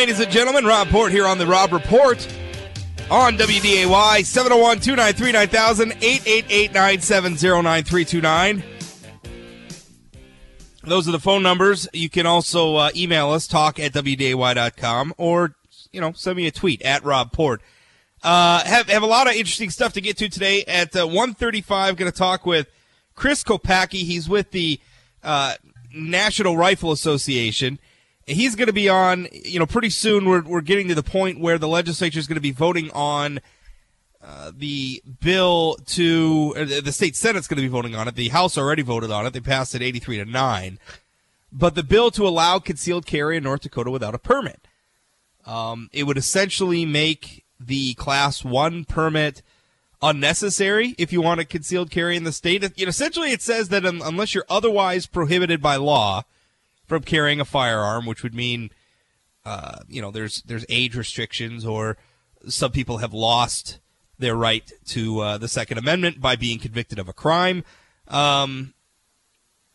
Ladies and gentlemen. Rob Port here on the Rob Report on WDAY 701 293 9000 888 970 9329. Those are the phone numbers. You can also uh, email us, talk at WDAY.com, or, you know, send me a tweet at Rob Port. Uh, have, have a lot of interesting stuff to get to today. At uh, 135, going to talk with Chris Kopacki. He's with the uh, National Rifle Association. He's going to be on, you know, pretty soon. We're, we're getting to the point where the legislature is going to be voting on uh, the bill to the state senate's going to be voting on it. The House already voted on it. They passed it 83 to 9. But the bill to allow concealed carry in North Dakota without a permit. Um, it would essentially make the class 1 permit unnecessary if you want a concealed carry in the state. You know, essentially it says that unless you're otherwise prohibited by law from carrying a firearm, which would mean uh, you know, there's there's age restrictions or some people have lost their right to uh, the Second Amendment by being convicted of a crime. Um,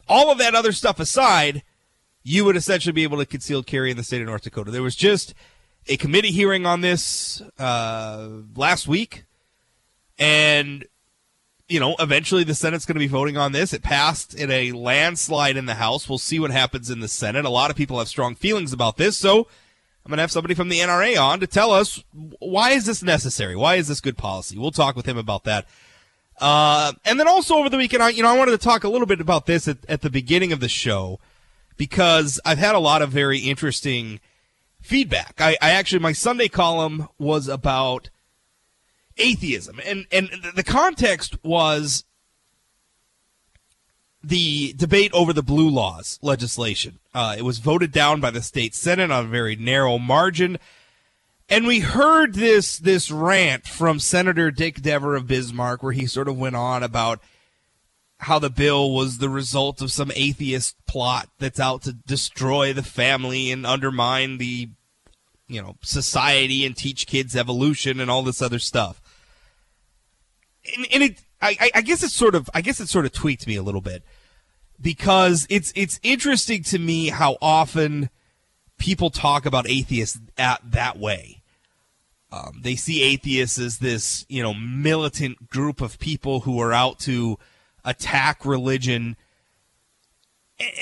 all of that other stuff aside, you would essentially be able to conceal carry in the state of North Dakota. There was just a committee hearing on this uh, last week, and you know, eventually the Senate's going to be voting on this. It passed in a landslide in the House. We'll see what happens in the Senate. A lot of people have strong feelings about this, so I'm going to have somebody from the NRA on to tell us why is this necessary? Why is this good policy? We'll talk with him about that. Uh, and then also over the weekend, I, you know, I wanted to talk a little bit about this at, at the beginning of the show because I've had a lot of very interesting feedback. I, I actually, my Sunday column was about atheism and, and the context was the debate over the blue laws legislation. Uh, it was voted down by the state senate on a very narrow margin, and we heard this this rant from Senator Dick Dever of Bismarck, where he sort of went on about how the bill was the result of some atheist plot that's out to destroy the family and undermine the you know society and teach kids evolution and all this other stuff. And, and it, I, I guess it sort of, I guess it sort of tweaked me a little bit because it's it's interesting to me how often people talk about atheists at that way. Um, they see atheists as this, you know, militant group of people who are out to attack religion.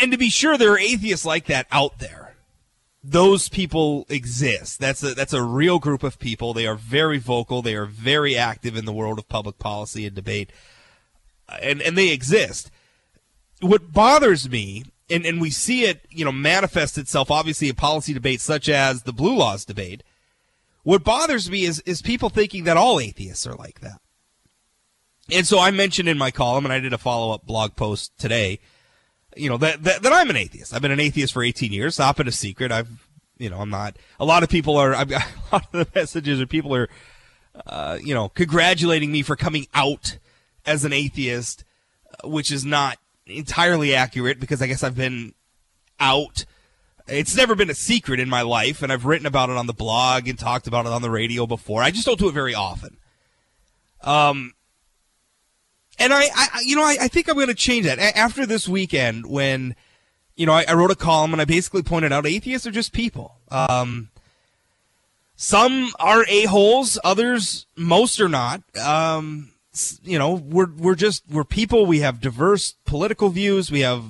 And to be sure, there are atheists like that out there. Those people exist. That's a that's a real group of people. They are very vocal. They are very active in the world of public policy and debate, and and they exist what bothers me, and, and we see it, you know, manifest itself obviously in policy debates such as the blue laws debate. What bothers me is is people thinking that all atheists are like that. And so I mentioned in my column, and I did a follow up blog post today, you know, that, that, that I'm an atheist. I've been an atheist for 18 years. Not been a secret. I've, you know, I'm not. A lot of people are. I've got a lot of the messages or people are, uh, you know, congratulating me for coming out as an atheist, which is not entirely accurate because I guess I've been out. It's never been a secret in my life, and I've written about it on the blog and talked about it on the radio before. I just don't do it very often. Um, and I, I you know, I, I think I'm going to change that after this weekend when, you know, I, I, wrote a column and I basically pointed out atheists are just people. Um, some are a holes, others, most are not. Um, you know, we're we're just we're people. We have diverse political views. We have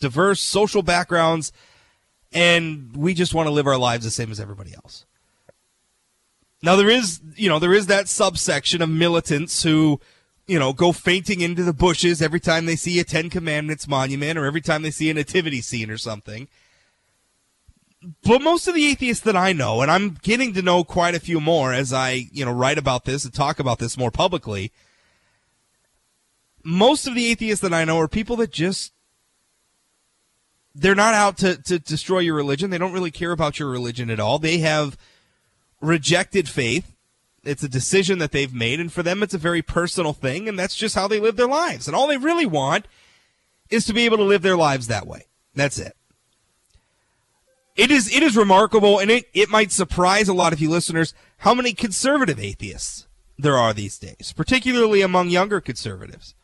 diverse social backgrounds, and we just want to live our lives the same as everybody else. Now there is, you know, there is that subsection of militants who, you know, go fainting into the bushes every time they see a Ten Commandments monument or every time they see a nativity scene or something. But most of the atheists that I know, and I'm getting to know quite a few more as I, you know, write about this and talk about this more publicly. Most of the atheists that I know are people that just they're not out to, to destroy your religion. They don't really care about your religion at all. They have rejected faith. It's a decision that they've made, and for them, it's a very personal thing, and that's just how they live their lives. And all they really want is to be able to live their lives that way. That's it it is it is remarkable, and it it might surprise a lot of you listeners how many conservative atheists there are these days, particularly among younger conservatives.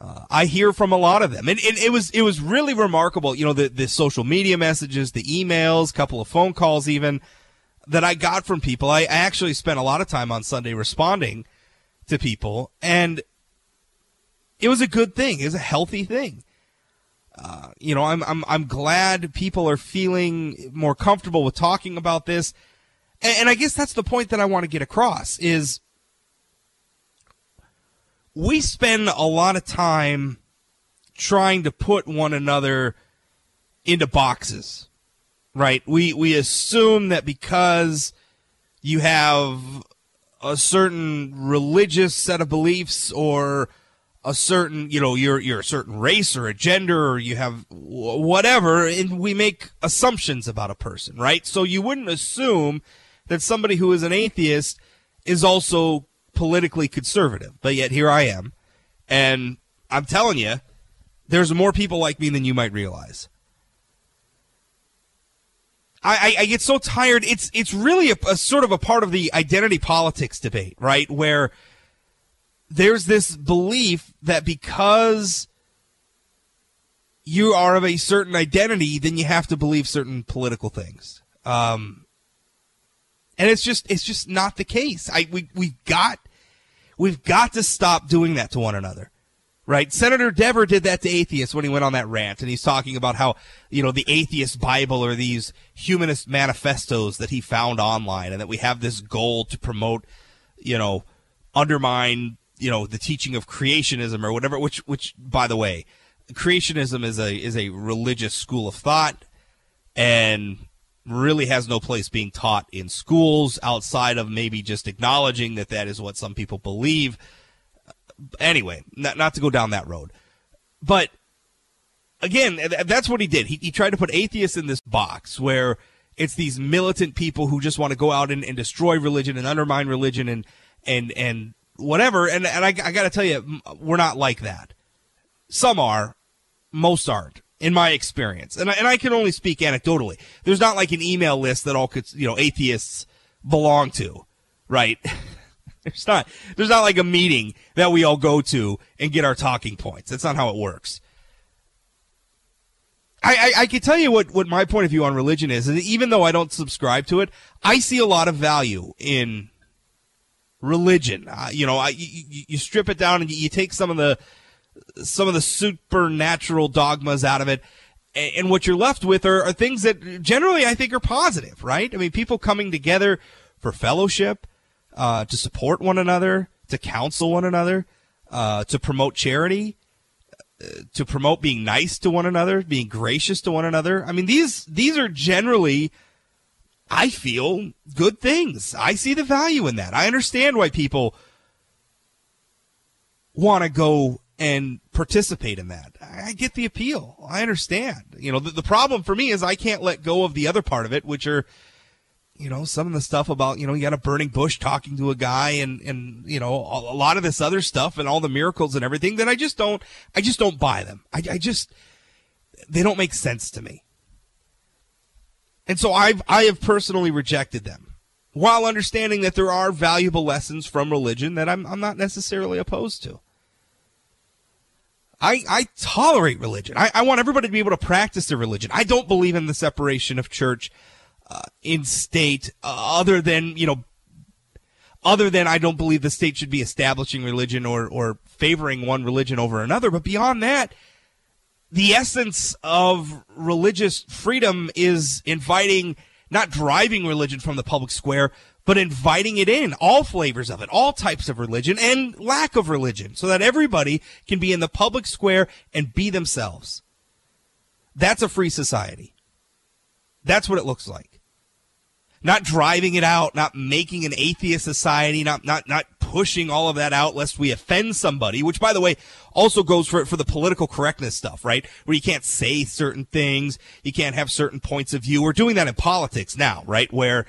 Uh, I hear from a lot of them, and, and, it was it was really remarkable. You know, the the social media messages, the emails, couple of phone calls, even that I got from people. I actually spent a lot of time on Sunday responding to people, and it was a good thing. It was a healthy thing. Uh, you know, I'm I'm I'm glad people are feeling more comfortable with talking about this, and, and I guess that's the point that I want to get across is we spend a lot of time trying to put one another into boxes, right? We we assume that because you have a certain religious set of beliefs or a certain, you know, you're you're a certain race or a gender or you have whatever, and we make assumptions about a person, right? So you wouldn't assume that somebody who is an atheist is also politically conservative, but yet here I am, and I'm telling you, there's more people like me than you might realize. I, I, get so tired. It's it's really a, a sort of a part of the identity politics debate, right? Where there's this belief that because you are of a certain identity, then you have to believe certain political things. Um, and it's just it's just not the case. I we we've got we've got to stop doing that to one another. Right? Senator Dever did that to atheists when he went on that rant and he's talking about how, you know, the atheist Bible or these humanist manifestos that he found online and that we have this goal to promote, you know, undermine, you know, the teaching of creationism or whatever which which by the way, creationism is a is a religious school of thought and really has no place being taught in schools outside of maybe just acknowledging that that is what some people believe. Anyway, not, not to go down that road. But again, that's what he did. He, he tried to put atheists in this box where it's these militant people who just want to go out and, and destroy religion and undermine religion and, and, and whatever. And, and I, I got to tell you, we're not like that. Some are, most aren't in my experience, and I, and I can only speak anecdotally. There's not like an email list that all could, you know atheists belong to, right? there's not there's not like a meeting that we all go to and get our talking points. That's not how it works. I, I, I can tell you what, what my point of view on religion is, and even though I don't subscribe to it, I see a lot of value in religion. Uh, you know, I, you, you strip it down and you, take some of the some of the supernatural dogmas out of it. And what you're left with are, are things that generally I think are positive, right? I mean, people coming together for fellowship, uh, to support one another, to counsel one another, uh, to promote charity, uh, to promote being nice to one another, being gracious to one another. I mean, these these are generally, I feel, good things. I see the value in that. I understand why people want to go and participate in that. I get the appeal. I understand. You know, the, the problem for me is I can't let go of the other part of it, which are, you know, some of the stuff about, you know, you got a burning bush talking to a guy and, and, you know, a, lot of this other stuff and all the miracles and everything that I just don't, I just don't buy them. I, I just, they don't make sense to me. And so I've, I have personally rejected them while understanding that there are valuable lessons from religion that I'm, I'm not necessarily opposed to. I, I tolerate religion. I, I want everybody to be able to practice their religion. I don't believe in the separation of church in state, uh, other than you know, other than I don't believe the state should be establishing religion or or favoring one religion over another. But beyond that, the essence of religious freedom is inviting, not driving religion from the public square, but inviting it in, all flavors of it, all types of religion and lack of religion, so that everybody can be in the public square and be themselves. That's a free society. That's what it looks like. Not driving it out, not making an atheist society, not not not pushing all of that out lest we offend somebody, which by the way also goes for for the political correctness stuff, right? Where you can't say certain things, you can't have certain points of view. We're doing that in politics now, right? Where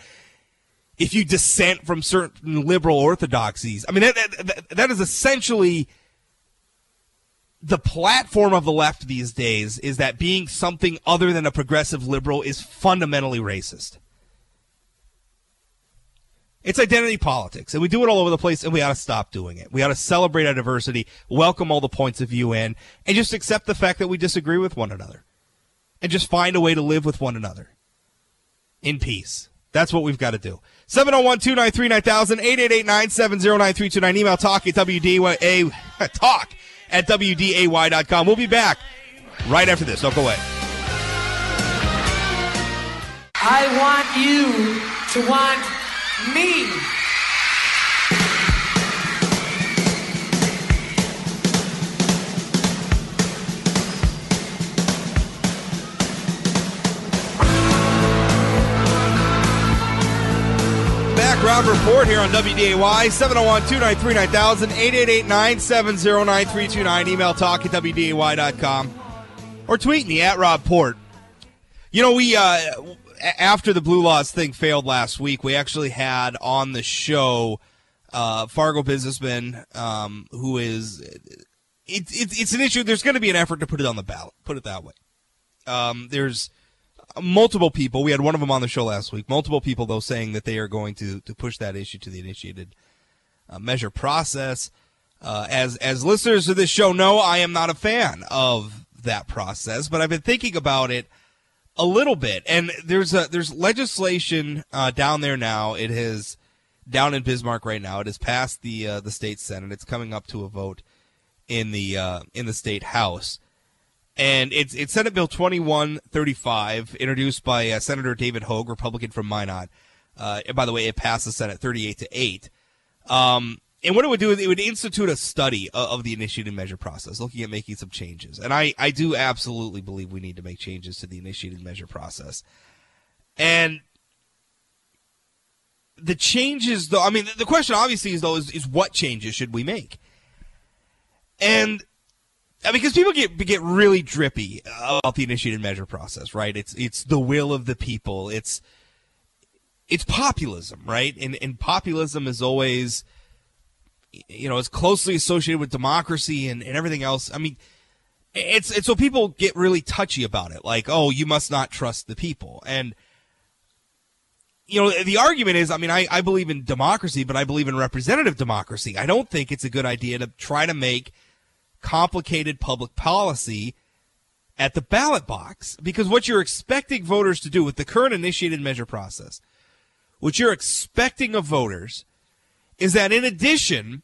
if you dissent from certain liberal orthodoxies. I mean, that, that, that is essentially the platform of the left these days is that being something other than a progressive liberal is fundamentally racist. It's identity politics, and we do it all over the place, and we ought to stop doing it. We ought to celebrate our diversity, welcome all the points of view in, and just accept the fact that we disagree with one another, and just find a way to live with one another in peace. That's what we've got to do. 701 293 9000 888 970 9329. Email talk at WDA, talk at WDAY.com. We'll be back right after this. Don't go away. I want you to want me. Back, Rob Report here on WDAY, 701-293-9000, 888-970-9329. Email talk at WDAY.com. Or tweet me at Rob Port. You know, we, uh, after the Blue Laws thing failed last week, we actually had on the show uh, Fargo businessman um, who is it's it, it's an issue. There's going to be an effort to put it on the ballot. Put it that way. Um, there's multiple people. We had one of them on the show last week. Multiple people though saying that they are going to to push that issue to the initiated uh, measure process. Uh, as as listeners of this show know, I am not a fan of that process, but I've been thinking about it a little bit. And there's a there's legislation uh, down there now. It has down in Bismarck right now. It has passed the uh, the state senate. It's coming up to a vote in the uh, in the state house. And it's it's Senate Bill 2135, introduced by uh, Senator David Hogue, Republican from Minot. Uh, by the way, it passed the Senate 38 to 8. Um, and what it would do is it would institute a study of, the initiated measure process, looking at making some changes. And I, I do absolutely believe we need to make changes to the initiated measure process. And the changes, though, I mean, the question obviously is, though, is, is what changes should we make? And because people get get really drippy about the initiated measure process, right? It's it's the will of the people. It's it's populism, right? And and populism is always you know, it's closely associated with democracy and, and everything else. I mean, it's, it's so people get really touchy about it. Like, oh, you must not trust the people. And, you know, the argument is, I mean, I, I believe in democracy, but I believe in representative democracy. I don't think it's a good idea to try to make complicated public policy at the ballot box because what you're expecting voters to do with the current initiated measure process, what you're expecting of voters is that in addition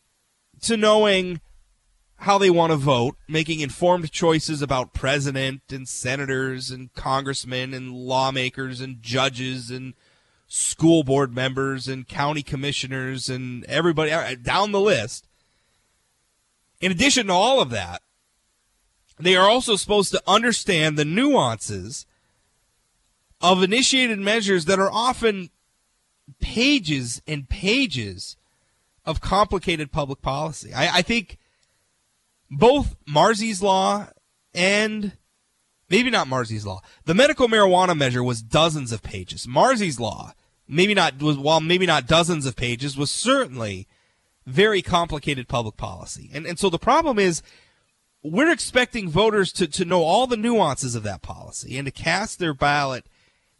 to knowing how they want to vote, making informed choices about president and senators and congressmen and lawmakers and judges and school board members and county commissioners and everybody down the list. In addition to all of that, they are also supposed to understand the nuances of initiated measures that are often pages and pages of complicated public policy. I, I think both Marsy's law and maybe not Marsy's law. The medical marijuana measure was dozens of pages. Marsy's law, maybe not was while maybe not dozens of pages, was certainly very complicated public policy. And and so the problem is we're expecting voters to, to know all the nuances of that policy and to cast their ballot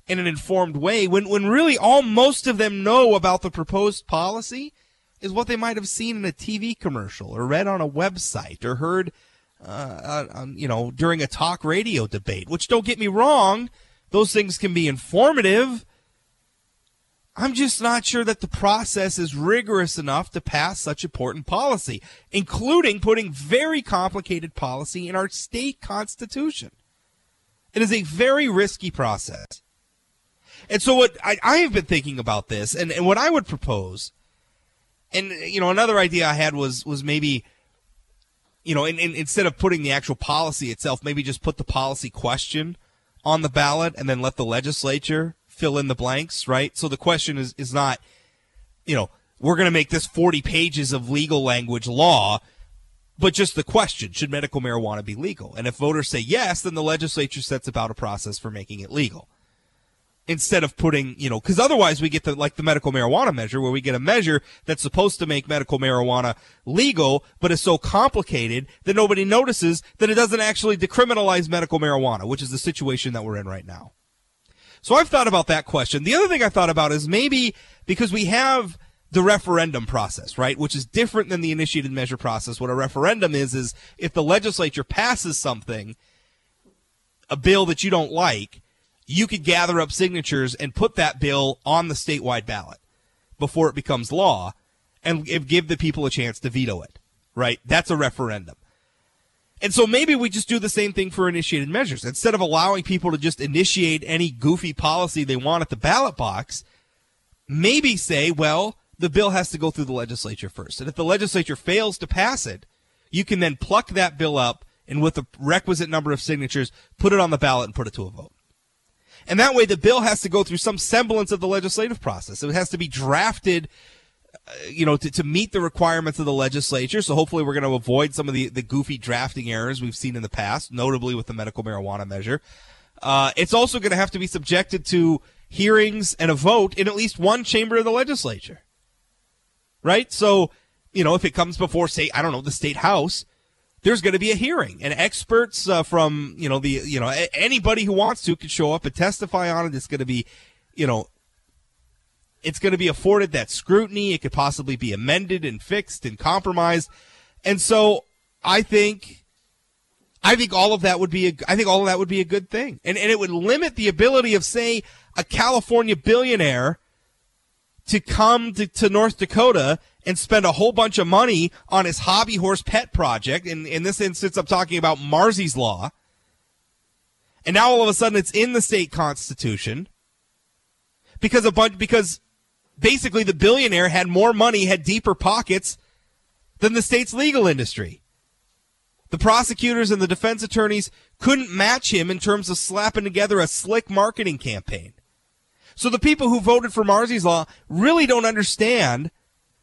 in an informed way when, when really all most of them know about the proposed policy is what they might have seen in a TV commercial or read on a website or heard, uh, on, you know, during a talk radio debate. Which don't get me wrong, those things can be informative. I'm just not sure that the process is rigorous enough to pass such important policy, including putting very complicated policy in our state constitution. It is a very risky process. And so what I, I have been thinking about this and, and what I would propose and you know, another idea I had was was maybe, you know, in, in, instead of putting the actual policy itself, maybe just put the policy question on the ballot and then let the legislature fill in the blanks, right? So the question is is not, you know, we're going to make this 40 pages of legal language law, but just the question, should medical marijuana be legal? And if voters say yes, then the legislature sets about a process for making it legal instead of putting, you know, because otherwise we get the like the medical marijuana measure where we get a measure that's supposed to make medical marijuana legal, but is so complicated that nobody notices that it doesn't actually decriminalize medical marijuana, which is the situation that we're in right now. So I've thought about that question. The other thing I thought about is maybe because we have the referendum process, right? Which is different than the initiated measure process. What a referendum is, is if the legislature passes something, a bill that you don't like, you could gather up signatures and put that bill on the statewide ballot before it becomes law and give the people a chance to veto it, right? That's a referendum. And so maybe we just do the same thing for initiated measures. Instead of allowing people to just initiate any goofy policy they want at the ballot box, maybe say, well, the bill has to go through the legislature first. And if the legislature fails to pass it, you can then pluck that bill up and with the requisite number of signatures, put it on the ballot and put it to a vote. And that way the bill has to go through some semblance of the legislative process. It has to be drafted, uh, you know, to, to meet the requirements of the legislature. So hopefully we're going to avoid some of the, the goofy drafting errors we've seen in the past, notably with the medical marijuana measure. Uh, it's also going to have to be subjected to hearings and a vote in at least one chamber of the legislature right? So, you know, if it comes before, say, I don't know, the state house, there's going to be a hearing, and experts uh, from you know the you know anybody who wants to can show up and testify on it. It's going to be, you know, it's going to be afforded that scrutiny. It could possibly be amended and fixed and compromised, and so I think. I think all of that would be a, I think all of that would be a good thing. And and it would limit the ability of say a California billionaire to come to, to North Dakota and spend a whole bunch of money on his hobby horse pet project. And in this instance, I'm talking about Marsy's Law. And now all of a sudden it's in the state constitution because a bunch, because basically the billionaire had more money, had deeper pockets than the state's legal industry. The prosecutors and the defense attorneys couldn't match him in terms of slapping together a slick marketing campaign. So the people who voted for Marsy's Law really don't understand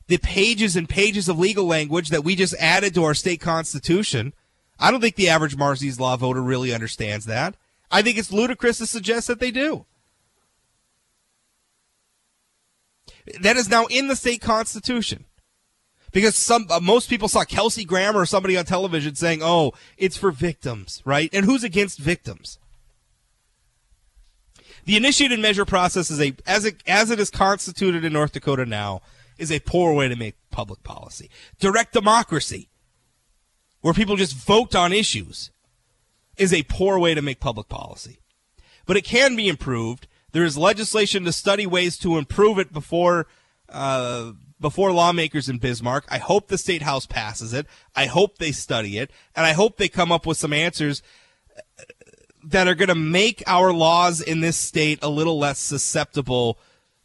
the pages and pages of legal language that we just added to our state constitution. I don't think the average Marsy's Law voter really understands that. I think it's ludicrous to suggest that they do. That is now in the state constitution. Because some uh, most people saw Kelsey Grammer or somebody on television saying, "Oh, it's for victims," right? And who's against victims? The initiated measure process is a as it as it is constituted in North Dakota now is a poor way to make public policy. Direct democracy, where people just vote on issues, is a poor way to make public policy. But it can be improved. There is legislation to study ways to improve it before uh, before lawmakers in Bismarck. I hope the state house passes it. I hope they study it, and I hope they come up with some answers that are going to make our laws in this state a little less susceptible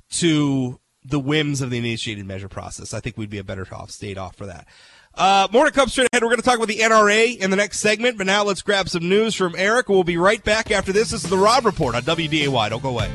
to the whims of the initiated measure process. I think we'd be a better off state off for that. Uh, more to come straight ahead. We're going to talk about the NRA in the next segment, but now let's grab some news from Eric. We'll be right back after this. This is the Rob Report on WDAY. Don't go away.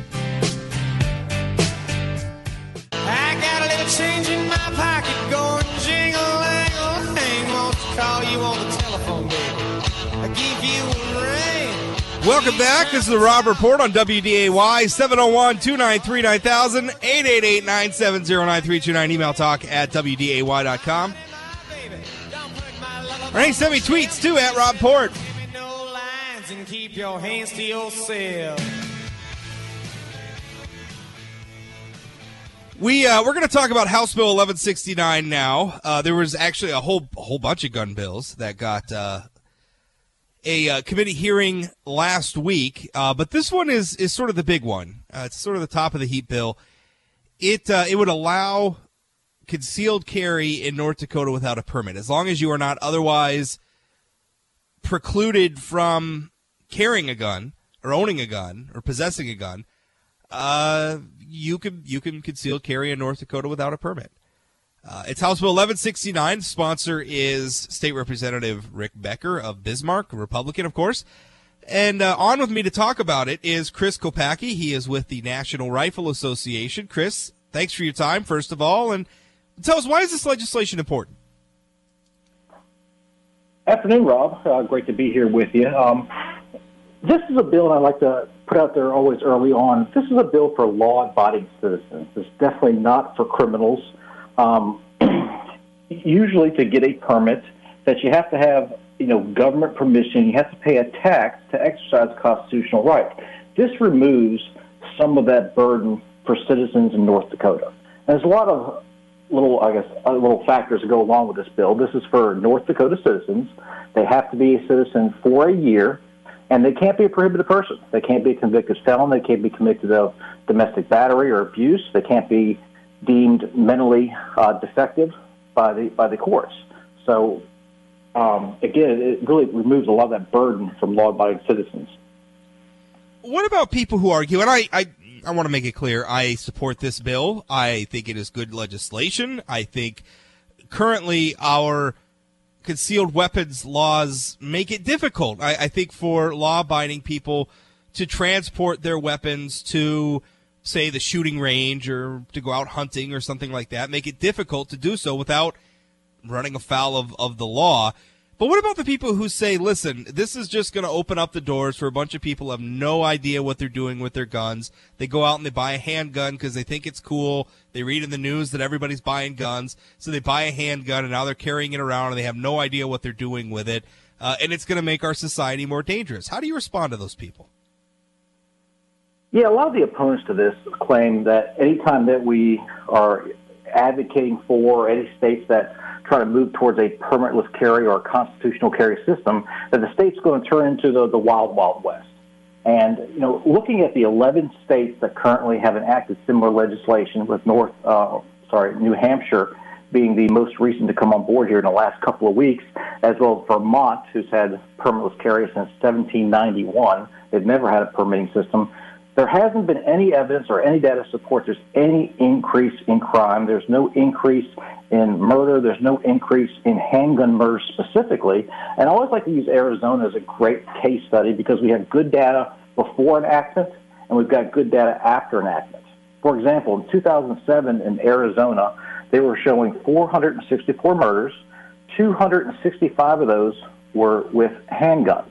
Welcome back. This is the Rob Report on WDAY 701 293 9000 888 970 9329. Email talk at WDAY.com. Or hey, send me tweets too at Rob Port. We uh, we're going to talk about House Bill 1169 now. Uh, there was actually a whole whole bunch of gun bills that got uh, a uh, committee hearing last week, uh, but this one is is sort of the big one. Uh, it's sort of the top of the heat bill. It uh, it would allow concealed carry in North Dakota without a permit, as long as you are not otherwise precluded from carrying a gun or owning a gun or possessing a gun. Uh, you can you can conceal carry in North Dakota without a permit. Uh, it's House Bill 1169. Sponsor is State Representative Rick Becker of Bismarck, Republican, of course. And uh, on with me to talk about it is Chris Kopacki. He is with the National Rifle Association. Chris, thanks for your time, first of all. And tell us, why is this legislation important? Afternoon, Rob. Uh, great to be here with you. Um, this is a bill I like to put out there always early on. This is a bill for law abiding citizens. It's definitely not for criminals. Um, usually, to get a permit, that you have to have you know government permission. You have to pay a tax to exercise constitutional rights. This removes some of that burden for citizens in North Dakota. And there's a lot of little, I guess, uh, little factors that go along with this bill. This is for North Dakota citizens. They have to be a citizen for a year, and they can't be a prohibited person. They can't be a convicted felon. They can't be convicted of domestic battery or abuse. They can't be deemed mentally uh, defective by the by the courts. So um, again, it really removes a lot of that burden from law-abiding citizens. What about people who argue? And I, I, I want to make it clear: I support this bill. I think it is good legislation. I think currently our concealed weapons laws make it difficult. I, I think for law-abiding people to transport their weapons to say the shooting range or to go out hunting or something like that make it difficult to do so without running afoul of, of the law. But what about the people who say, listen, this is just going to open up the doors for a bunch of people who have no idea what they're doing with their guns. They go out and they buy a handgun because they think it's cool. They read in the news that everybody's buying guns. So they buy a handgun and now they're carrying it around and they have no idea what they're doing with it. Uh, and it's going to make our society more dangerous. How do you respond to those people? Yeah, a lot of the opponents to this claim that anytime that we are advocating for any states that try to move towards a permitless carry or a constitutional carry system, that the state's going to turn into the, the wild, wild west. And, you know, looking at the 11 states that currently have enacted similar legislation, with North, uh, sorry, New Hampshire being the most recent to come on board here in the last couple of weeks, as well as Vermont, who's had permitless carry since 1791. They've never had a permitting system. There hasn't been any evidence or any data support there's any increase in crime. There's no increase in murder. There's no increase in handgun murders specifically. And I always like to use Arizona as a great case study because we have good data before enactment and we've got good data after enactment. For example, in 2007 in Arizona, they were showing 464 murders. 265 of those were with handguns.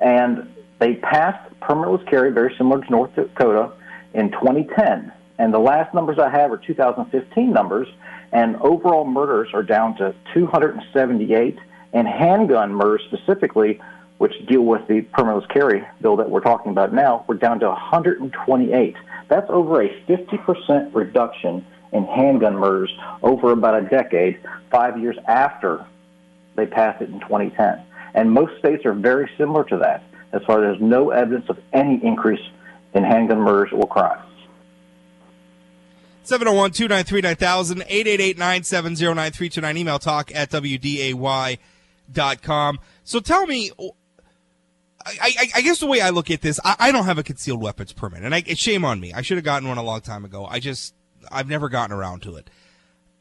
And they passed permitless carry, very similar to North Dakota, in 2010. And the last numbers I have are 2015 numbers, and overall murders are down to 278, and handgun murders specifically, which deal with the permitless carry bill that we're talking about now, we're down to 128. That's over a 50% reduction in handgun murders over about a decade, five years after they passed it in 2010. And most states are very similar to that as far as there's no evidence of any increase in handgun murders or crime. 701-293-9000, 888-970-9329, email talk at wday.com. So tell me, I, I, I, guess the way I look at this, I, I don't have a concealed weapons permit, and I, shame on me. I should have gotten one a long time ago. I just, I've never gotten around to it.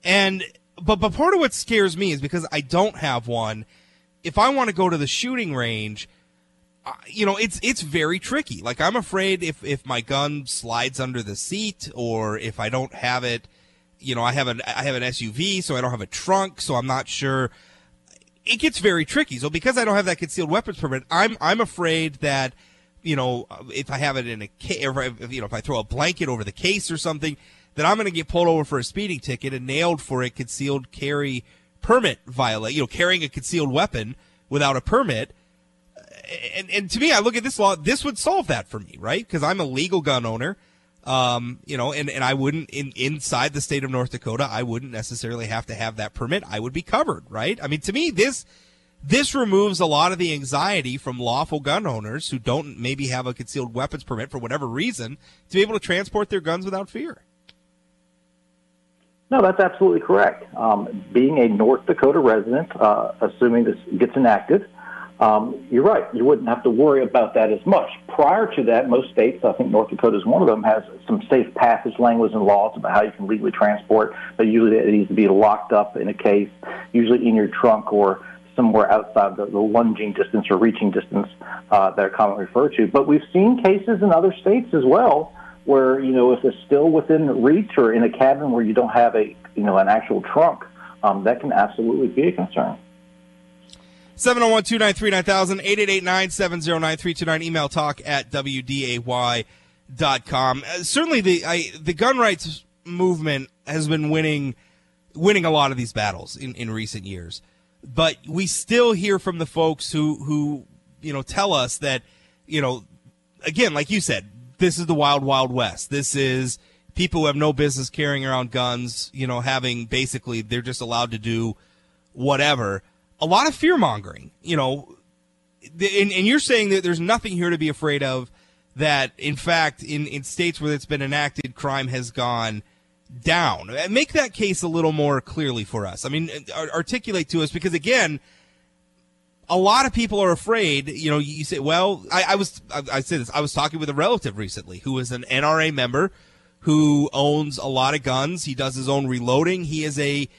And, but, but part of what scares me is because I don't have one, if I want to go to the shooting range – you know, it's it's very tricky. Like I'm afraid if if my gun slides under the seat or if I don't have it, you know, I have an I have an SUV, so I don't have a trunk, so I'm not sure. It gets very tricky. So because I don't have that concealed weapons permit, I'm I'm afraid that you know if I have it in a if, you know if I throw a blanket over the case or something, that I'm going to get pulled over for a speeding ticket and nailed for a concealed carry permit violate. You know, carrying a concealed weapon without a permit and, and to me, I look at this law. This would solve that for me, right? Because I'm a legal gun owner. Um, you know, and, and I wouldn't in inside the state of North Dakota, I wouldn't necessarily have to have that permit. I would be covered, right? I mean, to me, this this removes a lot of the anxiety from lawful gun owners who don't maybe have a concealed weapons permit for whatever reason to be able to transport their guns without fear. No, that's absolutely correct. Um, being a North Dakota resident, uh, assuming this gets enacted, um, you're right. You wouldn't have to worry about that as much. Prior to that, most states, I think North Dakota is one of them, has some safe passage language and laws about how you can legally transport, but usually it needs to be locked up in a case, usually in your trunk or somewhere outside the, the lunging distance or reaching distance uh, that are commonly referred to. But we've seen cases in other states as well where, you know, if it's still within reach or in a cabin where you don't have a, you know, an actual trunk, um, that can absolutely be a concern. 701 293 9000, 888 970 9329, email talk at WDAY.com. Uh, certainly, the, I, the gun rights movement has been winning, winning a lot of these battles in, in recent years. But we still hear from the folks who, who, you know, tell us that, you know, again, like you said, this is the wild, wild west. This is, people who have no business carrying around guns, you know, having basically they're just allowed to do whatever. A lot of fear mongering, you know, and, and you're saying that there's nothing here to be afraid of. That in fact, in, in states where it's been enacted, crime has gone down. Uh, make that case a little more clearly for us. I mean, uh, articulate to us because again, a lot of people are afraid. You know, you say, well, I, I was, I, I said this. I was talking with a relative recently who is an NRA member who owns a lot of guns. He does his own reloading. He is a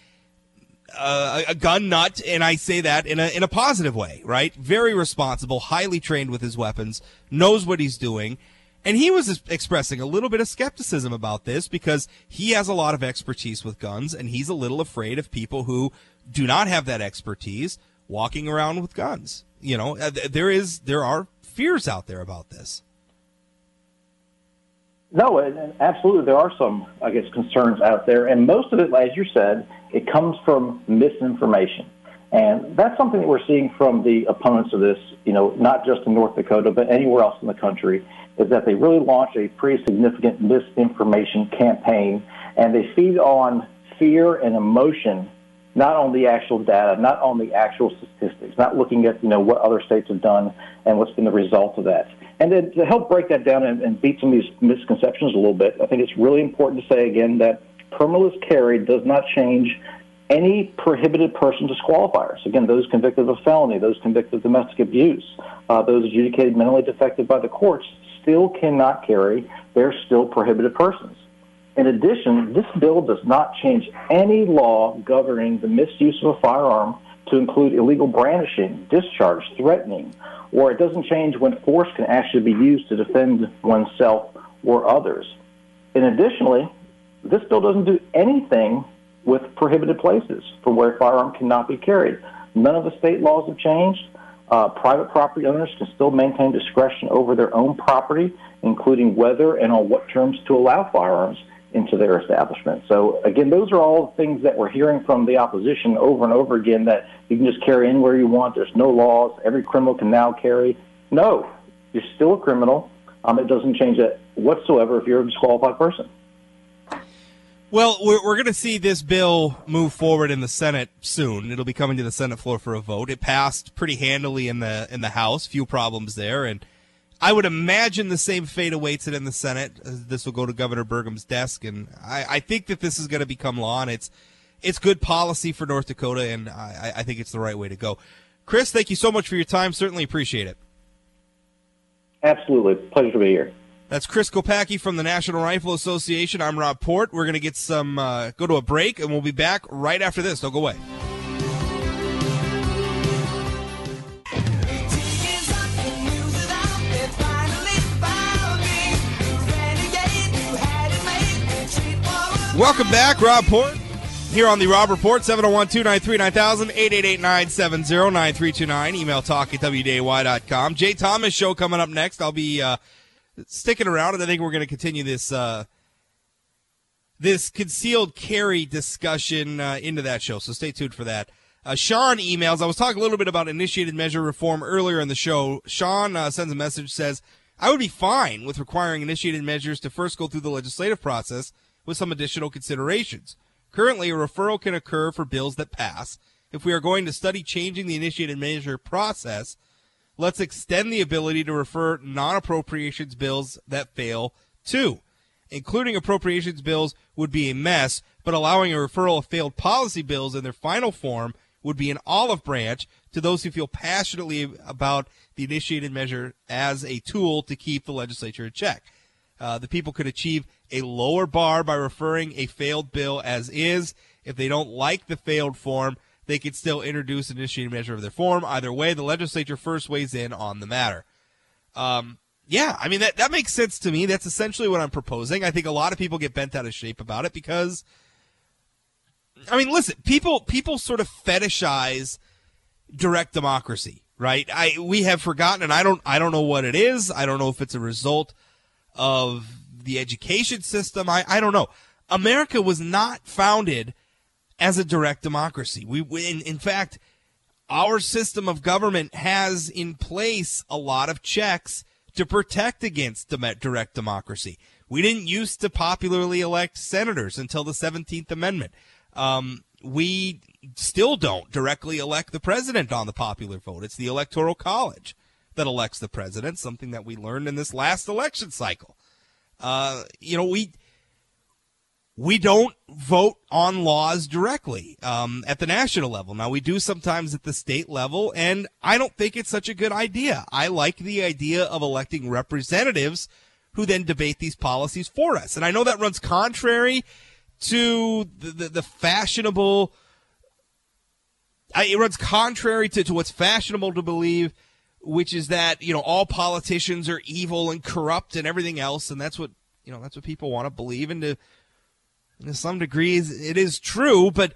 uh, a gun nut, and I say that in a in a positive way, right? Very responsible, highly trained with his weapons, knows what he's doing, and he was expressing a little bit of skepticism about this because he has a lot of expertise with guns, and he's a little afraid of people who do not have that expertise walking around with guns. You know, uh, there is there are fears out there about this. No, absolutely. There are some, I guess, concerns out there, and most of it, as you said, it comes from misinformation, and that's something that we're seeing from the opponents of this. You know, not just in North Dakota, but anywhere else in the country, is that they really launch a pretty significant misinformation campaign, and they feed on fear and emotion not on the actual data, not on the actual statistics, not looking at you know what other states have done and what's been the result of that. And then to help break that down and, and beat some of these misconceptions a little bit, I think it's really important to say again that permitless carry does not change any prohibited person disqualifiers. Again, those convicted of a felony, those convicted of domestic abuse, uh, those adjudicated mentally defective by the courts still cannot carry. They're still prohibited persons. In addition, this bill does not change any law governing the misuse of a firearm to include illegal brandishing, discharge, threatening, or it doesn't change when force can actually be used to defend oneself or others. And additionally, this bill doesn't do anything with prohibited places for where a firearm cannot be carried. None of the state laws have changed. Uh, private property owners can still maintain discretion over their own property, including whether and on what terms to allow firearms into their establishment. So again, those are all things that we're hearing from the opposition over and over again that you can just carry anywhere you want. There's no laws. Every criminal can now carry. No, you're still a criminal. Um, it doesn't change that whatsoever if you're a disqualified person. Well, we're, we're going to see this bill move forward in the Senate soon. It'll be coming to the Senate floor for a vote. It passed pretty handily in the in the House. Few problems there, and I would imagine the same fate awaits it in the Senate. Uh, this will go to Governor Burgum's desk, and I, I think that this is going to become law, and it's it's good policy for North Dakota, and I, I think it's the right way to go. Chris, thank you so much for your time. Certainly appreciate it. Absolutely, pleasure to be here. That's Chris Kopacki from the National Rifle Association. I'm Rob Port. We're going to get some uh, go to a break, and we'll be back right after this. Don't go away. Welcome back, Rob Port. Here on the Rob Report, 701 293 9000, 888 970 9329. Email talk at WDAY.com. Jay Thomas show coming up next. I'll be uh, sticking around, and I think we're going to continue this uh, this concealed carry discussion uh, into that show. So stay tuned for that. Uh, Sean emails. I was talking a little bit about initiated measure reform earlier in the show. Sean uh, sends a message says, I would be fine with requiring initiated measures to first go through the legislative process with some additional considerations. Currently, a referral can occur for bills that pass. If we are going to study changing the initiated measure process, let's extend the ability to refer non appropriations bills that fail too. Including appropriations bills would be a mess, but allowing a referral of failed policy bills in their final form would be an olive branch to those who feel passionately about the initiated measure as a tool to keep the legislature in check. Uh, the people could achieve a lower bar by referring a failed bill as is. If they don't like the failed form, they could still introduce an initiating measure of their form. Either way, the legislature first weighs in on the matter. Um, yeah, I mean that that makes sense to me. That's essentially what I'm proposing. I think a lot of people get bent out of shape about it because I mean, listen, people people sort of fetishize direct democracy, right? I we have forgotten and I don't I don't know what it is. I don't know if it's a result of the education system. I, I don't know. America was not founded as a direct democracy. We, in, in fact, our system of government has in place a lot of checks to protect against direct democracy. We didn't used to popularly elect senators until the 17th Amendment. Um, we still don't directly elect the president on the popular vote. It's the Electoral College that elects the president, something that we learned in this last election cycle. Uh, you know, we we don't vote on laws directly um, at the national level. Now we do sometimes at the state level, and I don't think it's such a good idea. I like the idea of electing representatives who then debate these policies for us, and I know that runs contrary to the, the, the fashionable. I, it runs contrary to, to what's fashionable to believe, which is that you know all politicians are evil and corrupt and everything else, and that's what you know that's what people want to believe. And to, to some degrees, it is true, but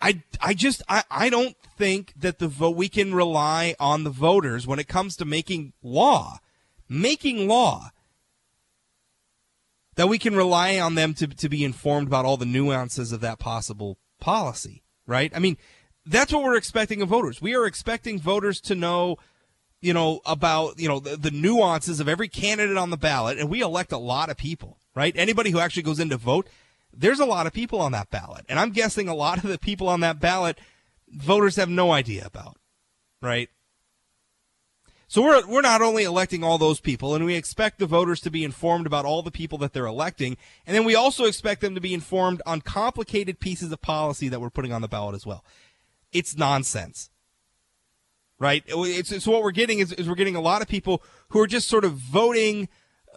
I I just I, I don't think that the vote we can rely on the voters when it comes to making law, making law that we can rely on them to, to be informed about all the nuances of that possible policy, right? I mean, that's what we're expecting of voters. We are expecting voters to know, you know, about, you know, the, the nuances of every candidate on the ballot. And we elect a lot of people, right? Anybody who actually goes in to vote, there's a lot of people on that ballot. And I'm guessing a lot of the people on that ballot, voters have no idea about, right? So we're we're not only electing all those people, and we expect the voters to be informed about all the people that they're electing, and then we also expect them to be informed on complicated pieces of policy that we're putting on the ballot as well. It's nonsense, right? It's, so what we're getting is, is we're getting a lot of people who are just sort of voting,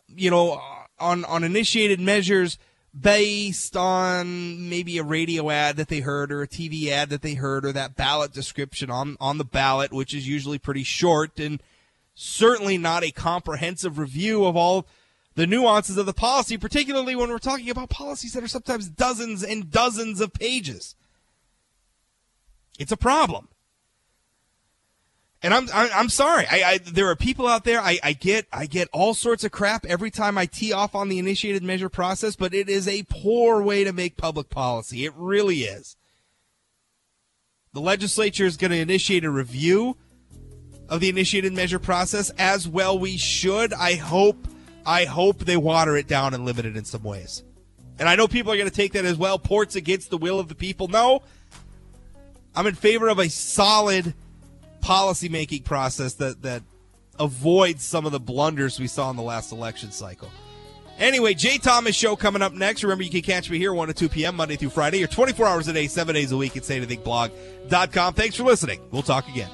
you know, on on initiated measures based on maybe a radio ad that they heard or a TV ad that they heard or that ballot description on on the ballot, which is usually pretty short and certainly not a comprehensive review of all the nuances of the policy, particularly when we're talking about policies that are sometimes dozens and dozens of pages. It's a problem. And I'm I'm sorry. I, I there are people out there. I, I get I get all sorts of crap every time I tee off on the initiated measure process, but it is a poor way to make public policy. It really is. The legislature is going to initiate a review of the initiated measure process as well we should i hope i hope they water it down and limit it in some ways and i know people are going to take that as well Port's against the will of the people no i'm in favor of a solid policy making process that that avoids some of the blunders we saw in the last election cycle Anyway, Jay Thomas show coming up next. Remember, you can catch me here 1 to 2 p.m. Monday through Friday, or 24 hours a day, 7 days a week at sayanythingblog.com. Thanks for listening. We'll talk again.